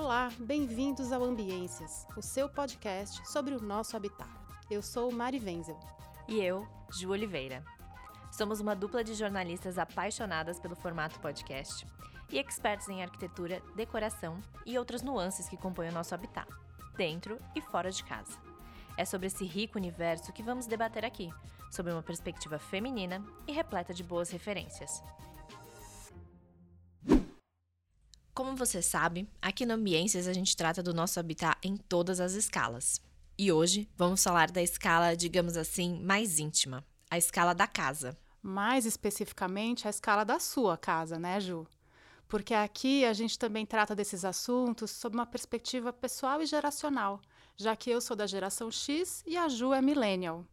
Olá, bem-vindos ao Ambiências, o seu podcast sobre o nosso habitat. Eu sou Mari Wenzel. E eu, Ju Oliveira. Somos uma dupla de jornalistas apaixonadas pelo formato podcast e expertos em arquitetura, decoração e outras nuances que compõem o nosso habitat, dentro e fora de casa. É sobre esse rico universo que vamos debater aqui, sob uma perspectiva feminina e repleta de boas referências. Como você sabe, aqui no Ambiências a gente trata do nosso habitat em todas as escalas. E hoje vamos falar da escala, digamos assim, mais íntima, a escala da casa. Mais especificamente, a escala da sua casa, né, Ju? Porque aqui a gente também trata desses assuntos sob uma perspectiva pessoal e geracional, já que eu sou da geração X e a Ju é millennial.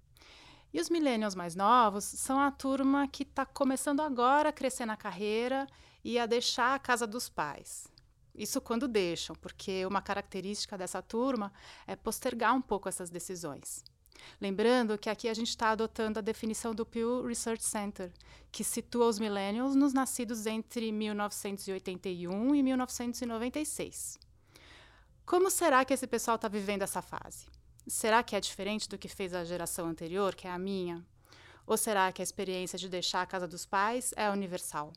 E os millennials mais novos são a turma que está começando agora a crescer na carreira e a deixar a casa dos pais. Isso quando deixam, porque uma característica dessa turma é postergar um pouco essas decisões. Lembrando que aqui a gente está adotando a definição do Pew Research Center, que situa os millennials nos nascidos entre 1981 e 1996. Como será que esse pessoal está vivendo essa fase? Será que é diferente do que fez a geração anterior, que é a minha? Ou será que a experiência de deixar a casa dos pais é universal?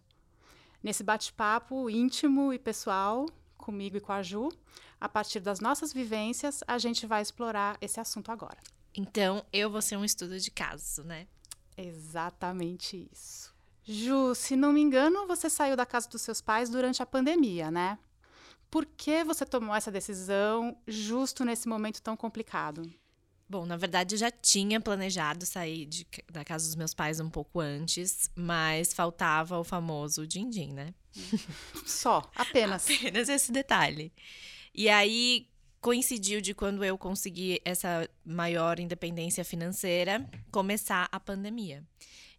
Nesse bate-papo íntimo e pessoal, comigo e com a Ju, a partir das nossas vivências, a gente vai explorar esse assunto agora. Então, eu vou ser um estudo de caso, né? Exatamente isso. Ju, se não me engano, você saiu da casa dos seus pais durante a pandemia, né? Por que você tomou essa decisão justo nesse momento tão complicado? Bom, na verdade eu já tinha planejado sair de, da casa dos meus pais um pouco antes, mas faltava o famoso din-din, né? Só, apenas. apenas esse detalhe. E aí coincidiu de quando eu consegui essa maior independência financeira começar a pandemia.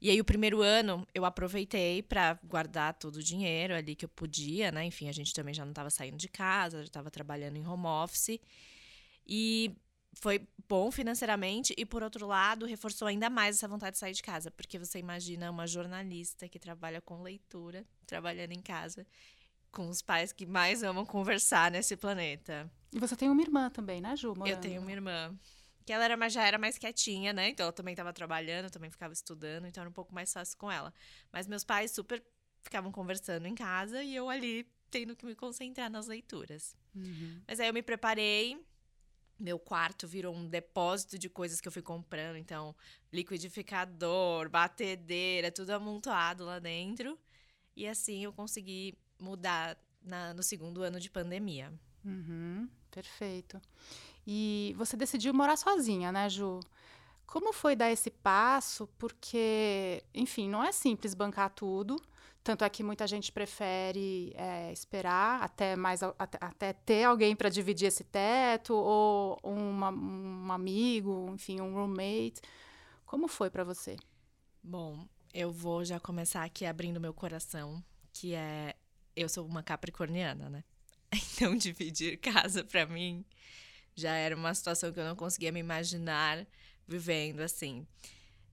E aí, o primeiro ano, eu aproveitei para guardar todo o dinheiro ali que eu podia, né? Enfim, a gente também já não estava saindo de casa, já estava trabalhando em home office. E foi bom financeiramente e, por outro lado, reforçou ainda mais essa vontade de sair de casa. Porque você imagina uma jornalista que trabalha com leitura, trabalhando em casa, com os pais que mais amam conversar nesse planeta. E você tem uma irmã também, né, Ju? Morando. Eu tenho uma irmã que ela era, já era mais quietinha, né? Então ela também estava trabalhando, também ficava estudando, então era um pouco mais fácil com ela. Mas meus pais super ficavam conversando em casa e eu ali tendo que me concentrar nas leituras. Uhum. Mas aí eu me preparei. Meu quarto virou um depósito de coisas que eu fui comprando. Então, liquidificador, batedeira, tudo amontoado lá dentro. E assim eu consegui mudar na, no segundo ano de pandemia. Uhum, perfeito. E você decidiu morar sozinha, né, Ju? Como foi dar esse passo? Porque, enfim, não é simples bancar tudo. Tanto é que muita gente prefere é, esperar até mais até, até ter alguém para dividir esse teto ou uma, um amigo, enfim, um roommate. Como foi para você? Bom, eu vou já começar aqui abrindo meu coração, que é eu sou uma capricorniana, né? Então dividir casa para mim já era uma situação que eu não conseguia me imaginar vivendo assim.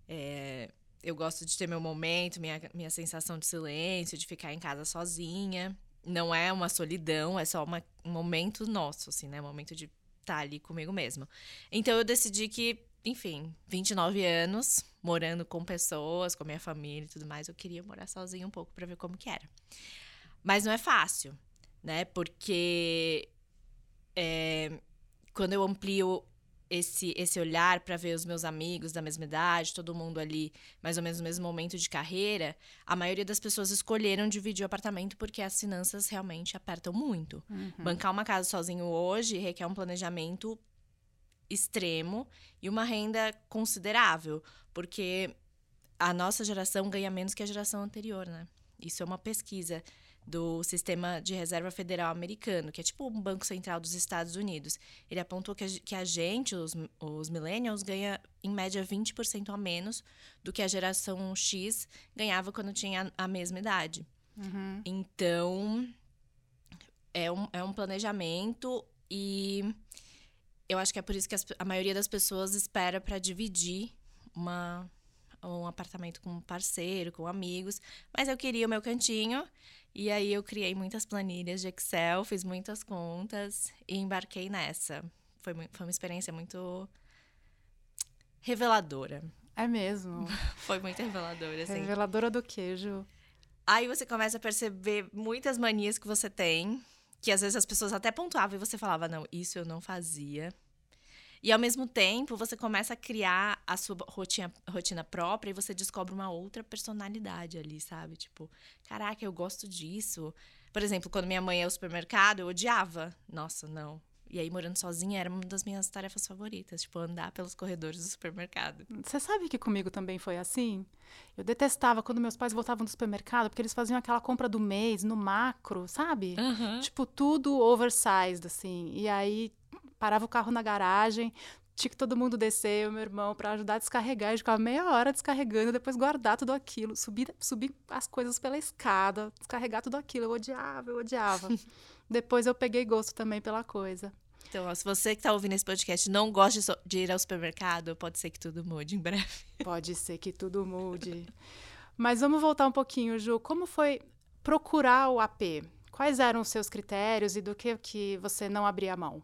É, eu gosto de ter meu momento, minha, minha sensação de silêncio, de ficar em casa sozinha. Não é uma solidão, é só uma, um momento nosso, assim, né? Um momento de estar tá ali comigo mesmo. Então eu decidi que, enfim, 29 anos, morando com pessoas, com minha família e tudo mais, eu queria morar sozinha um pouco para ver como que era. Mas não é fácil, né? Porque é, quando eu amplio esse, esse olhar para ver os meus amigos da mesma idade, todo mundo ali mais ou menos no mesmo momento de carreira, a maioria das pessoas escolheram dividir o apartamento porque as finanças realmente apertam muito. Uhum. Bancar uma casa sozinho hoje requer um planejamento extremo e uma renda considerável, porque a nossa geração ganha menos que a geração anterior, né? Isso é uma pesquisa do Sistema de Reserva Federal Americano, que é tipo um banco central dos Estados Unidos. Ele apontou que a, que a gente, os, os millennials, ganha em média 20% a menos do que a geração X ganhava quando tinha a, mesma idade. Uhum. Então, é um, é um planejamento e eu acho que é por isso que as, a maioria das pessoas espera para dividir uma, um apartamento com um parceiro, com amigos. Mas eu queria o meu cantinho E aí eu criei muitas planilhas de Excel, fiz muitas contas e embarquei nessa. Foi, foi uma experiência muito reveladora. É mesmo. foi muito reveladora, assim. Reveladora do queijo. Aí você começa a perceber muitas manias que você tem, que às vezes as pessoas até pontuavam e você falava, não, isso eu não fazia. E ao mesmo tempo, você começa a criar a sua rotina, rotina própria e você descobre uma outra personalidade ali, sabe? Tipo, caraca, eu gosto disso. Por exemplo, quando minha mãe ia ao supermercado, eu odiava. Nossa, não. E aí, morando sozinha, era uma das minhas tarefas favoritas, tipo, andar pelos corredores do supermercado. Você sabe que comigo também foi assim? Eu detestava quando meus pais voltavam do supermercado, porque eles faziam aquela compra do mês no macro, sabe? Uhum. Tipo, tudo oversized, assim. E aí, parava o carro na garagem, tinha que todo mundo descer, o meu irmão, para ajudar a descarregar. E ficava meia hora descarregando, depois guardar tudo aquilo, subir, subir as coisas pela escada, descarregar tudo aquilo. Eu odiava, eu odiava. depois eu peguei gosto também pela coisa. Então, ó, se você que está ouvindo esse podcast não gosta de ir ao supermercado, pode ser que tudo mude em breve. Pode ser que tudo mude. Mas vamos voltar um pouquinho, Ju. Como foi procurar o AP? Quais eram os seus critérios e do que, que você não abria mão?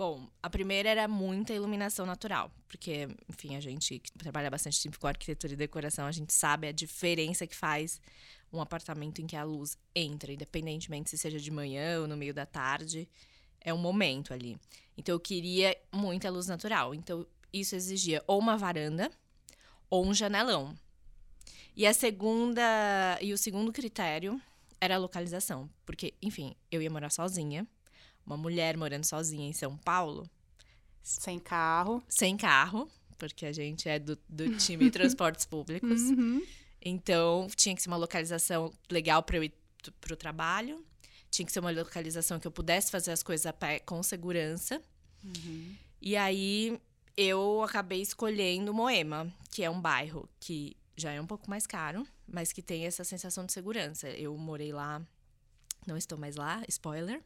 Bom, a primeira era muita iluminação natural, porque, enfim, a gente que trabalha bastante tempo com arquitetura e decoração, a gente sabe a diferença que faz um apartamento em que a luz entra, independentemente se seja de manhã ou no meio da tarde, é um momento ali. Então eu queria muita luz natural. Então isso exigia ou uma varanda ou um janelão. E a segunda e o segundo critério era a localização, porque, enfim, eu ia morar sozinha uma mulher morando sozinha em São Paulo. Sem carro. Sem carro, porque a gente é do, do time de transportes públicos. Uhum. Então, tinha que ser uma localização legal para eu ir para o trabalho. Tinha que ser uma localização que eu pudesse fazer as coisas a pé com segurança. Uhum. E aí, eu acabei escolhendo Moema, que é um bairro que já é um pouco mais caro, mas que tem essa sensação de segurança. Eu morei lá, não estou mais lá, spoiler.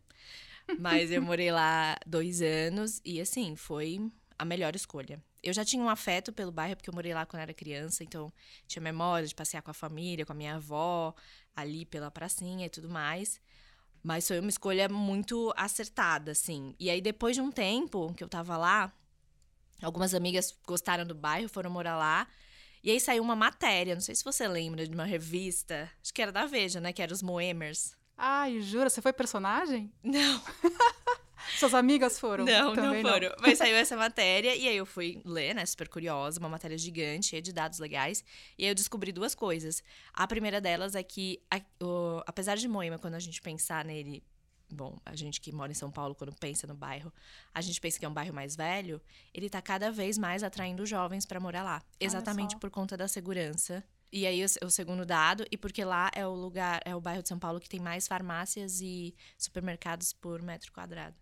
Mas eu morei lá dois anos e, assim, foi a melhor escolha. Eu já tinha um afeto pelo bairro, porque eu morei lá quando era criança, então tinha memória de passear com a família, com a minha avó, ali pela pracinha e tudo mais. Mas foi uma escolha muito acertada, assim. E aí, depois de um tempo que eu tava lá, algumas amigas gostaram do bairro, foram morar lá. E aí saiu uma matéria, não sei se você lembra, de uma revista, acho que era da Veja, né? Que era os Moemers. Ai, jura? Você foi personagem? Não. Suas amigas foram? Não, Também não foram. Não. Mas saiu essa matéria e aí eu fui ler, né? Super curiosa, uma matéria gigante, cheia de dados legais. E aí eu descobri duas coisas. A primeira delas é que, a, o, apesar de Moema, quando a gente pensar nele bom, a gente que mora em São Paulo, quando pensa no bairro, a gente pensa que é um bairro mais velho, ele tá cada vez mais atraindo jovens para morar lá. Exatamente por conta da segurança e aí o, o, segundo dado, e porque lá é o lugar, é o bairro de São Paulo que tem mais farmácias e supermercados por metro quadrado.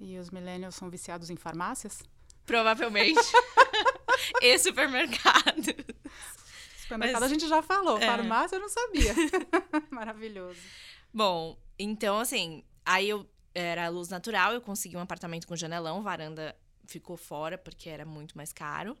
E os millennials são viciados em farmácias? Provavelmente. e supermercado. Supermercado Mas, a gente já falou, é. farmácia eu não sabia. Maravilhoso. Bom, então assim, aí eu era luz natural, eu consegui um apartamento com janelão, varanda ficou fora porque era muito mais caro.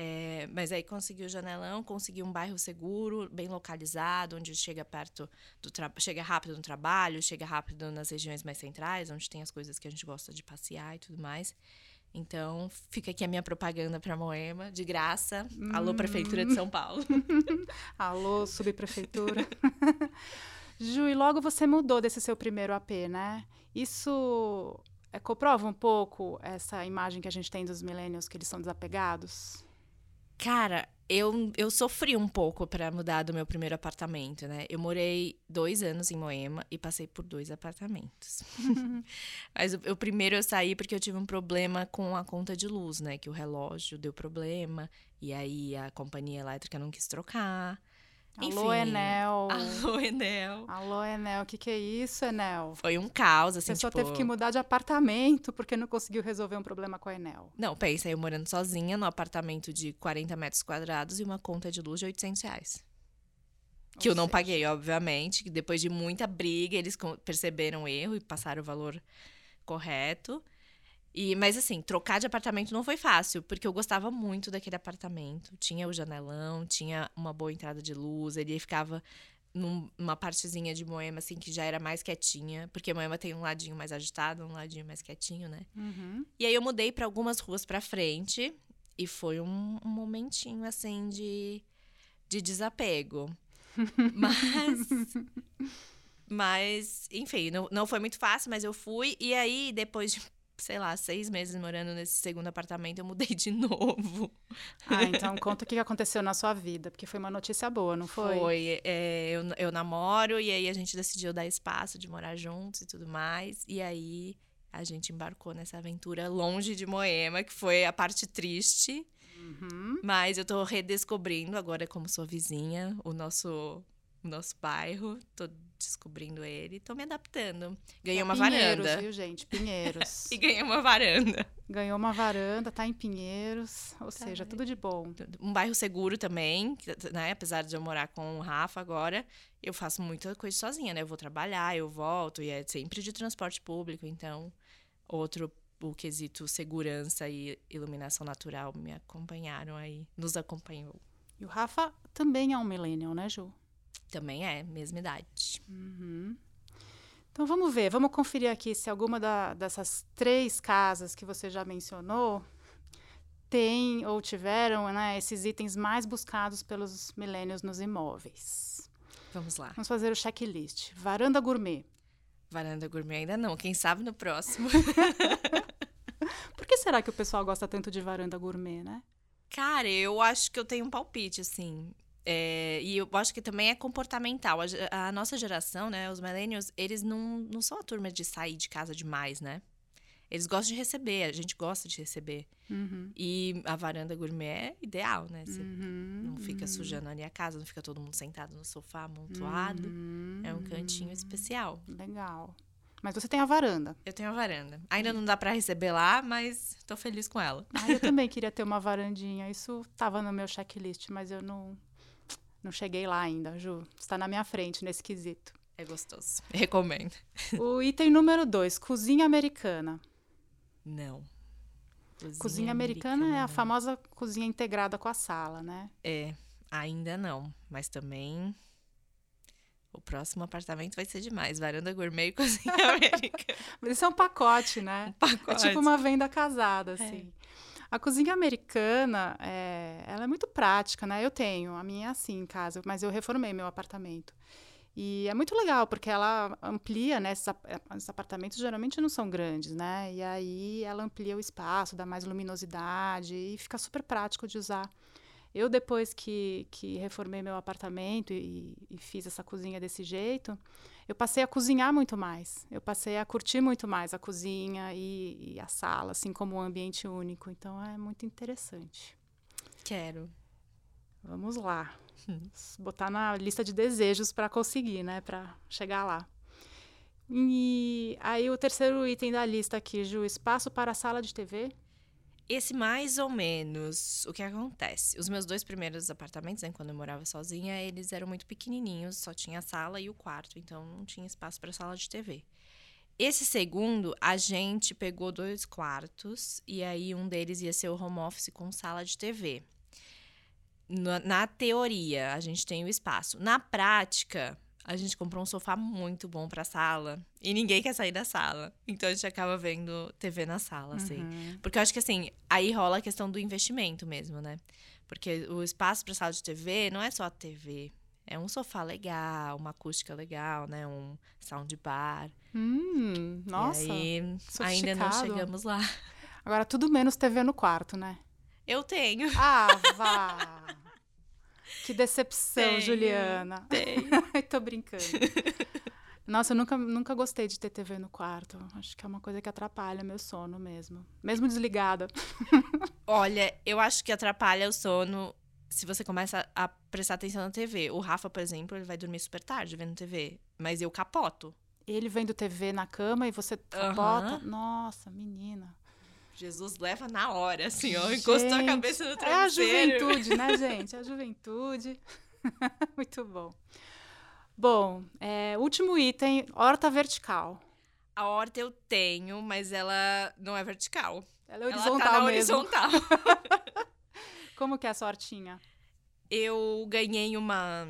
É, mas aí consegui o janelão, consegui um bairro seguro, bem localizado, onde chega perto do chega rápido no trabalho, chega rápido nas regiões mais centrais, onde tem as coisas que a gente gosta de passear e tudo mais. Então, fica aqui a minha propaganda para Moema, de graça. Hum. Alô, Prefeitura de São Paulo. Alô, Subprefeitura. Ju, e logo você mudou desse seu primeiro AP, né? Isso é, comprova um pouco essa imagem que a gente tem dos millennials, que eles são desapegados? Cara, eu, eu sofri um pouco para mudar do meu primeiro apartamento, né? Eu morei dois anos em Moema e passei por dois apartamentos. Mas o, o, primeiro eu saí porque eu tive um problema com a conta de luz, né? Que o relógio deu problema e aí a companhia elétrica não quis trocar. Alô, Enfim, Enel. Alô, Enel. Alô, Enel. O que, que é isso, Enel? Foi um caos, assim, Você só tipo... teve que mudar de apartamento porque não conseguiu resolver um problema com a Enel. Não, pensa, eu morando sozinha no apartamento de 40 metros quadrados e uma conta de luz de 800 reais. Que Ou eu não seja... paguei, obviamente. Que depois de muita briga, eles perceberam o erro e passaram o valor correto. E, mas assim, trocar de apartamento não foi fácil, porque eu gostava muito daquele apartamento. Tinha o janelão, tinha uma boa entrada de luz, ele ficava num- numa partezinha de Moema, assim, que já era mais quietinha. Porque Moema tem um ladinho mais agitado, um ladinho mais quietinho, né? Uhum. E aí eu mudei pra algumas ruas pra frente. E foi um, um momentinho, assim, de, de desapego. Mas. Mas, enfim, não, não foi muito fácil, mas eu fui. E aí, depois de, sei lá, seis meses morando nesse segundo apartamento, eu mudei de novo. Ah, então conta o que aconteceu na sua vida, porque foi uma notícia boa, não foi? Foi. é, eu, eu namoro, e aí a gente decidiu dar espaço de morar juntos e tudo mais. E aí a gente embarcou nessa aventura longe de Moema, que foi a parte triste. Uhum. Mas eu tô redescobrindo agora como sua vizinha, o nosso, o nosso bairro. Tô descobrindo ele, tô me adaptando. Ganhei uma Pinheiros, varanda. viu, gente? Pinheiros. E ganhei uma varanda. Ganhou uma varanda, tá em Pinheiros, ou seja, tudo de bom. Um bairro seguro também, né? Apesar de eu morar com o Rafa agora, eu faço muita coisa sozinha, né? Eu vou trabalhar, eu volto, e é sempre de transporte público, então outro o quesito segurança e iluminação natural me acompanharam aí, nos acompanhou. E o Rafa também é um millennial, né, Ju? Também é, mesma idade. Uhum. Então vamos ver, vamos conferir aqui se alguma da- dessas três casas que você já mencionou tem ou tiveram né, esses itens mais buscados pelos millennials nos imóveis. Vamos lá. Vamos fazer o checklist. Varanda gourmet. Varanda gourmet ainda não, quem sabe no próximo. Por que será que o pessoal gosta tanto de varanda gourmet, né? Cara, eu acho que eu tenho um palpite, assim. É, e eu acho que também é comportamental. A, a nossa geração, né, os millennials, eles não, não são a turma de sair de casa demais, né? Eles gostam de receber, a gente gosta de receber. Uhum. E a varanda gourmet é ideal, né? Você Uhum. não fica sujando ali a casa, não fica todo mundo sentado no sofá amontoado. Uhum. É um cantinho especial. Legal. Mas você tem a varanda. Eu tenho a varanda. Ainda não dá pra receber lá, mas tô feliz com ela. Ah, eu também queria ter uma varandinha. Isso estava no meu checklist, mas eu não, não cheguei lá ainda, Ju. Está na minha frente nesse quesito. É gostoso. Recomendo. O item número dois, cozinha americana. Não. Cozinha, americana, é a famosa cozinha integrada com a sala, né? É, ainda não. Mas também. O próximo apartamento vai ser demais. Varanda gourmet e cozinha americana. Mas isso é um pacote, né? É Pacote. tipo uma venda casada, assim. A cozinha americana, é, ela é muito prática, né? Eu tenho, a minha é assim em casa, mas eu reformei meu apartamento. E é muito legal, porque ela amplia, né? Esses, ap- esses apartamentos geralmente não são grandes, né? E aí ela amplia o espaço, dá mais luminosidade e fica super prático de usar. Eu, depois que, que reformei meu apartamento e, e fiz essa cozinha desse jeito, eu passei a cozinhar muito mais. Eu passei a curtir muito mais a cozinha e, e a sala, assim como um ambiente único. Então é muito interessante. Quero. Vamos lá. Botar na lista de desejos para conseguir, né? Para chegar lá. E aí o terceiro item da lista aqui, Ju, espaço para a sala de TV. Esse mais ou menos, o que acontece? Os meus dois primeiros apartamentos, né, quando eu morava sozinha, eles eram muito pequenininhos, só tinha a sala e o quarto, então não tinha espaço para sala de TV. Esse segundo, a gente pegou dois quartos e aí um deles ia ser o home office com sala de TV. Na, na teoria, a gente tem o espaço. Na prática, a gente comprou um sofá muito bom pra sala e ninguém quer sair da sala. Então a gente acaba vendo TV na sala, assim. Uhum. Porque eu acho que assim, aí rola a questão do investimento mesmo, né? Porque o espaço para sala de TV não é só a TV. É um sofá legal, uma acústica legal, né? Um soundbar. Hum, nossa. E aí, ainda não chegamos lá. Agora tudo menos TV no quarto, né? Eu tenho. Ah, vá! Que decepção, Tenho, Juliana. Tenho. Tô brincando. Nossa, eu nunca, nunca gostei de ter TV no quarto. Acho que é uma coisa que atrapalha meu sono mesmo. Mesmo desligada. Olha, eu acho que atrapalha o sono se você começa a prestar atenção na TV. O Rafa, por exemplo, ele vai dormir super tarde vendo TV. Mas eu capoto. Ele vendo TV na cama e você capota. Nossa, menina. Jesus leva na hora, assim, ó. Encostou a Gente, cabeça no É a travesseiro. juventude, né, gente? É a juventude. Muito bom. Bom, é, último item, horta vertical. A horta eu tenho, mas ela não é vertical. Ela é ela horizontal tá na mesmo. horizontal. Como que é essa hortinha? eu ganhei uma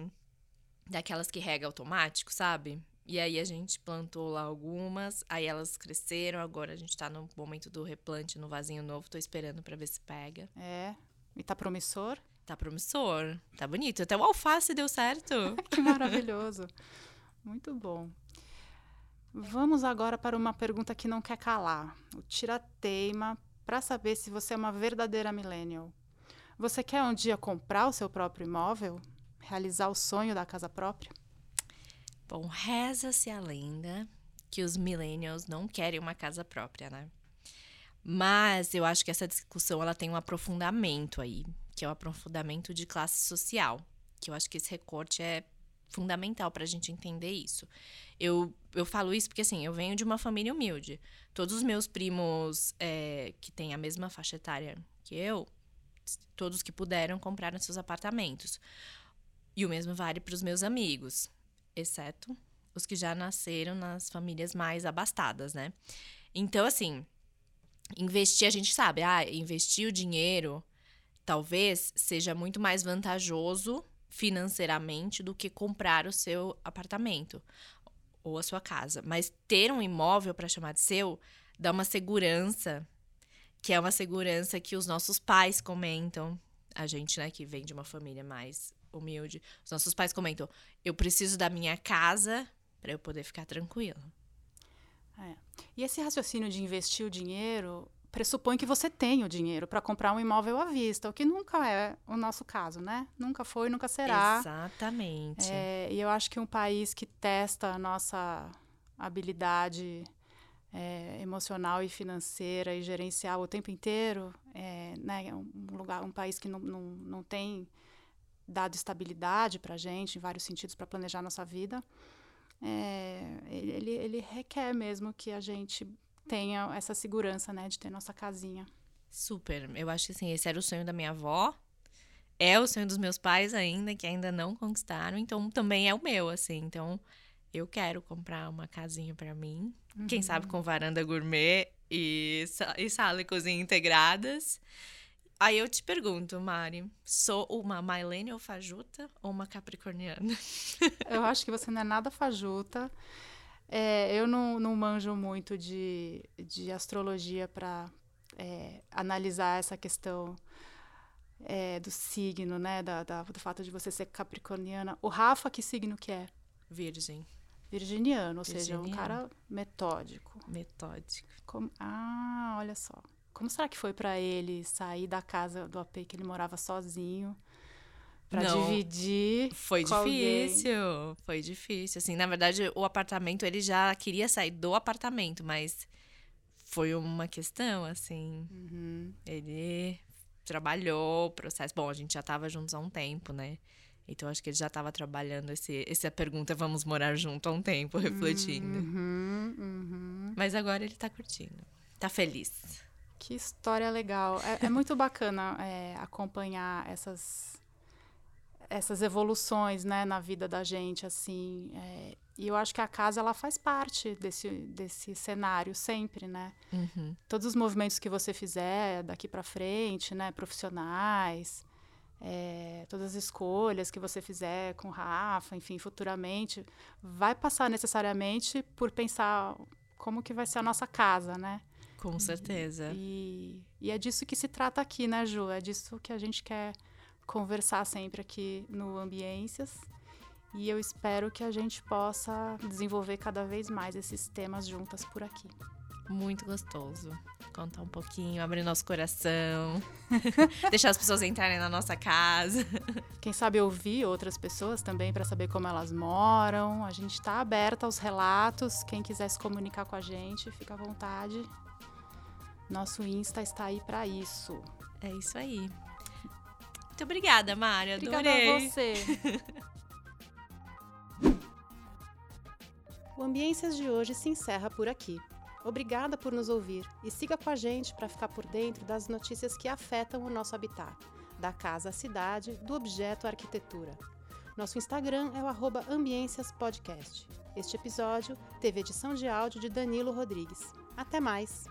daquelas que rega automático, sabe? E aí a gente plantou lá algumas, aí elas cresceram, agora a gente tá no momento do replante no vasinho novo, tô esperando para ver se pega. É. E tá promissor? Tá promissor, tá bonito. Até o alface deu certo. que maravilhoso. Muito bom. Vamos agora para uma pergunta que não quer calar. O tira-teima para saber se você é uma verdadeira millennial. Você quer um dia comprar o seu próprio imóvel? Realizar o sonho da casa própria? Bom, reza-se a lenda que os millennials não querem uma casa própria, né? Mas eu acho que essa discussão ela tem um aprofundamento aí, que é o aprofundamento de classe social, que eu acho que esse recorte é fundamental para a gente entender isso. Eu, eu falo isso porque, assim, eu venho de uma família humilde. Todos os meus primos é, que têm a mesma faixa etária que eu, todos que puderam compraram seus apartamentos. E o mesmo vale para os meus amigos, exceto os que já nasceram nas famílias mais abastadas, né? Então, assim, investir, a gente sabe, ah, investir o dinheiro talvez seja muito mais vantajoso financeiramente do que comprar o seu apartamento ou a sua casa. Mas ter um imóvel para chamar de seu dá uma segurança, que é uma segurança que os nossos pais comentam. A gente, né, que vem de uma família mais humilde, os nossos pais comentam: eu preciso da minha casa para eu poder ficar tranquila. É. E esse raciocínio de investir o dinheiro pressupõe que você tem o dinheiro para comprar um imóvel à vista, o que nunca é o nosso caso, né? Nunca foi, nunca será. Exatamente. É, e eu acho que um país que testa a nossa habilidade é, emocional e financeira e gerencial o tempo inteiro, é, né, um lugar, um país que não, não, não tem dado estabilidade para a gente em vários sentidos para planejar nossa vida, é, ele, ele requer mesmo que a gente tenha essa segurança, né, de ter nossa casinha. Super. Eu acho que assim, esse era o sonho da minha avó. É o sonho dos meus pais ainda, que ainda não conquistaram, então também é o meu, assim. Então, eu quero comprar uma casinha para mim. Uhum. Quem sabe com varanda gourmet e, e sala e cozinha integradas. Aí eu te pergunto, Mari, sou uma millennial fajuta ou uma capricorniana? Eu acho que você não é nada fajuta. É, eu não, não manjo muito de, de astrologia para é, analisar essa questão é, do signo, né? Da, da, do fato de você ser capricorniana. O Rafa, que signo que é? Virgem. Virginiano, ou Virginiano. seja, um cara metódico. Metódico. Como, ah, olha só. Como será que foi para ele sair da casa do AP que ele morava sozinho? Pra Não, dividir. Foi difícil. Alguém. Foi difícil. Assim, na verdade, o apartamento, ele já queria sair do apartamento, mas foi uma questão, assim. Uhum. Ele trabalhou o processo. Bom, a gente já estava juntos há um tempo, né? Então acho que ele já estava trabalhando esse, essa pergunta, vamos morar junto há um tempo, refletindo. Uhum, uhum. Mas agora ele está curtindo. Tá feliz. Que história legal. É, é muito bacana é, acompanhar essas essas evoluções né, na vida da gente, assim. É, e eu acho que a casa, ela faz parte desse, desse cenário sempre, né? Uhum. Todos os movimentos que você fizer daqui para frente, né? Profissionais, é, todas as escolhas que você fizer com Rafa, enfim, futuramente, vai passar necessariamente por pensar como que vai ser a nossa casa, né? Com certeza. E, e é disso que se trata aqui, né, Ju? É disso que a gente quer conversar sempre aqui no Ambiências. E eu espero que a gente possa desenvolver cada vez mais esses temas juntas por aqui. Muito gostoso. Contar um pouquinho, abrir nosso coração, deixar as pessoas entrarem na nossa casa. Quem sabe ouvir outras pessoas também para saber como elas moram. A gente está aberta aos relatos. Quem quiser se comunicar com a gente, fica à vontade. Nosso Insta está aí para isso. É isso aí. Muito obrigada, Mária. Obrigada a você. o Ambiências de hoje se encerra por aqui. Obrigada por nos ouvir e siga com a gente para ficar por dentro das notícias que afetam o nosso habitat, da casa à cidade, do objeto à arquitetura. Nosso Instagram é o arroba Ambiências Podcast. Este episódio teve edição de áudio de Danilo Rodrigues. Até mais!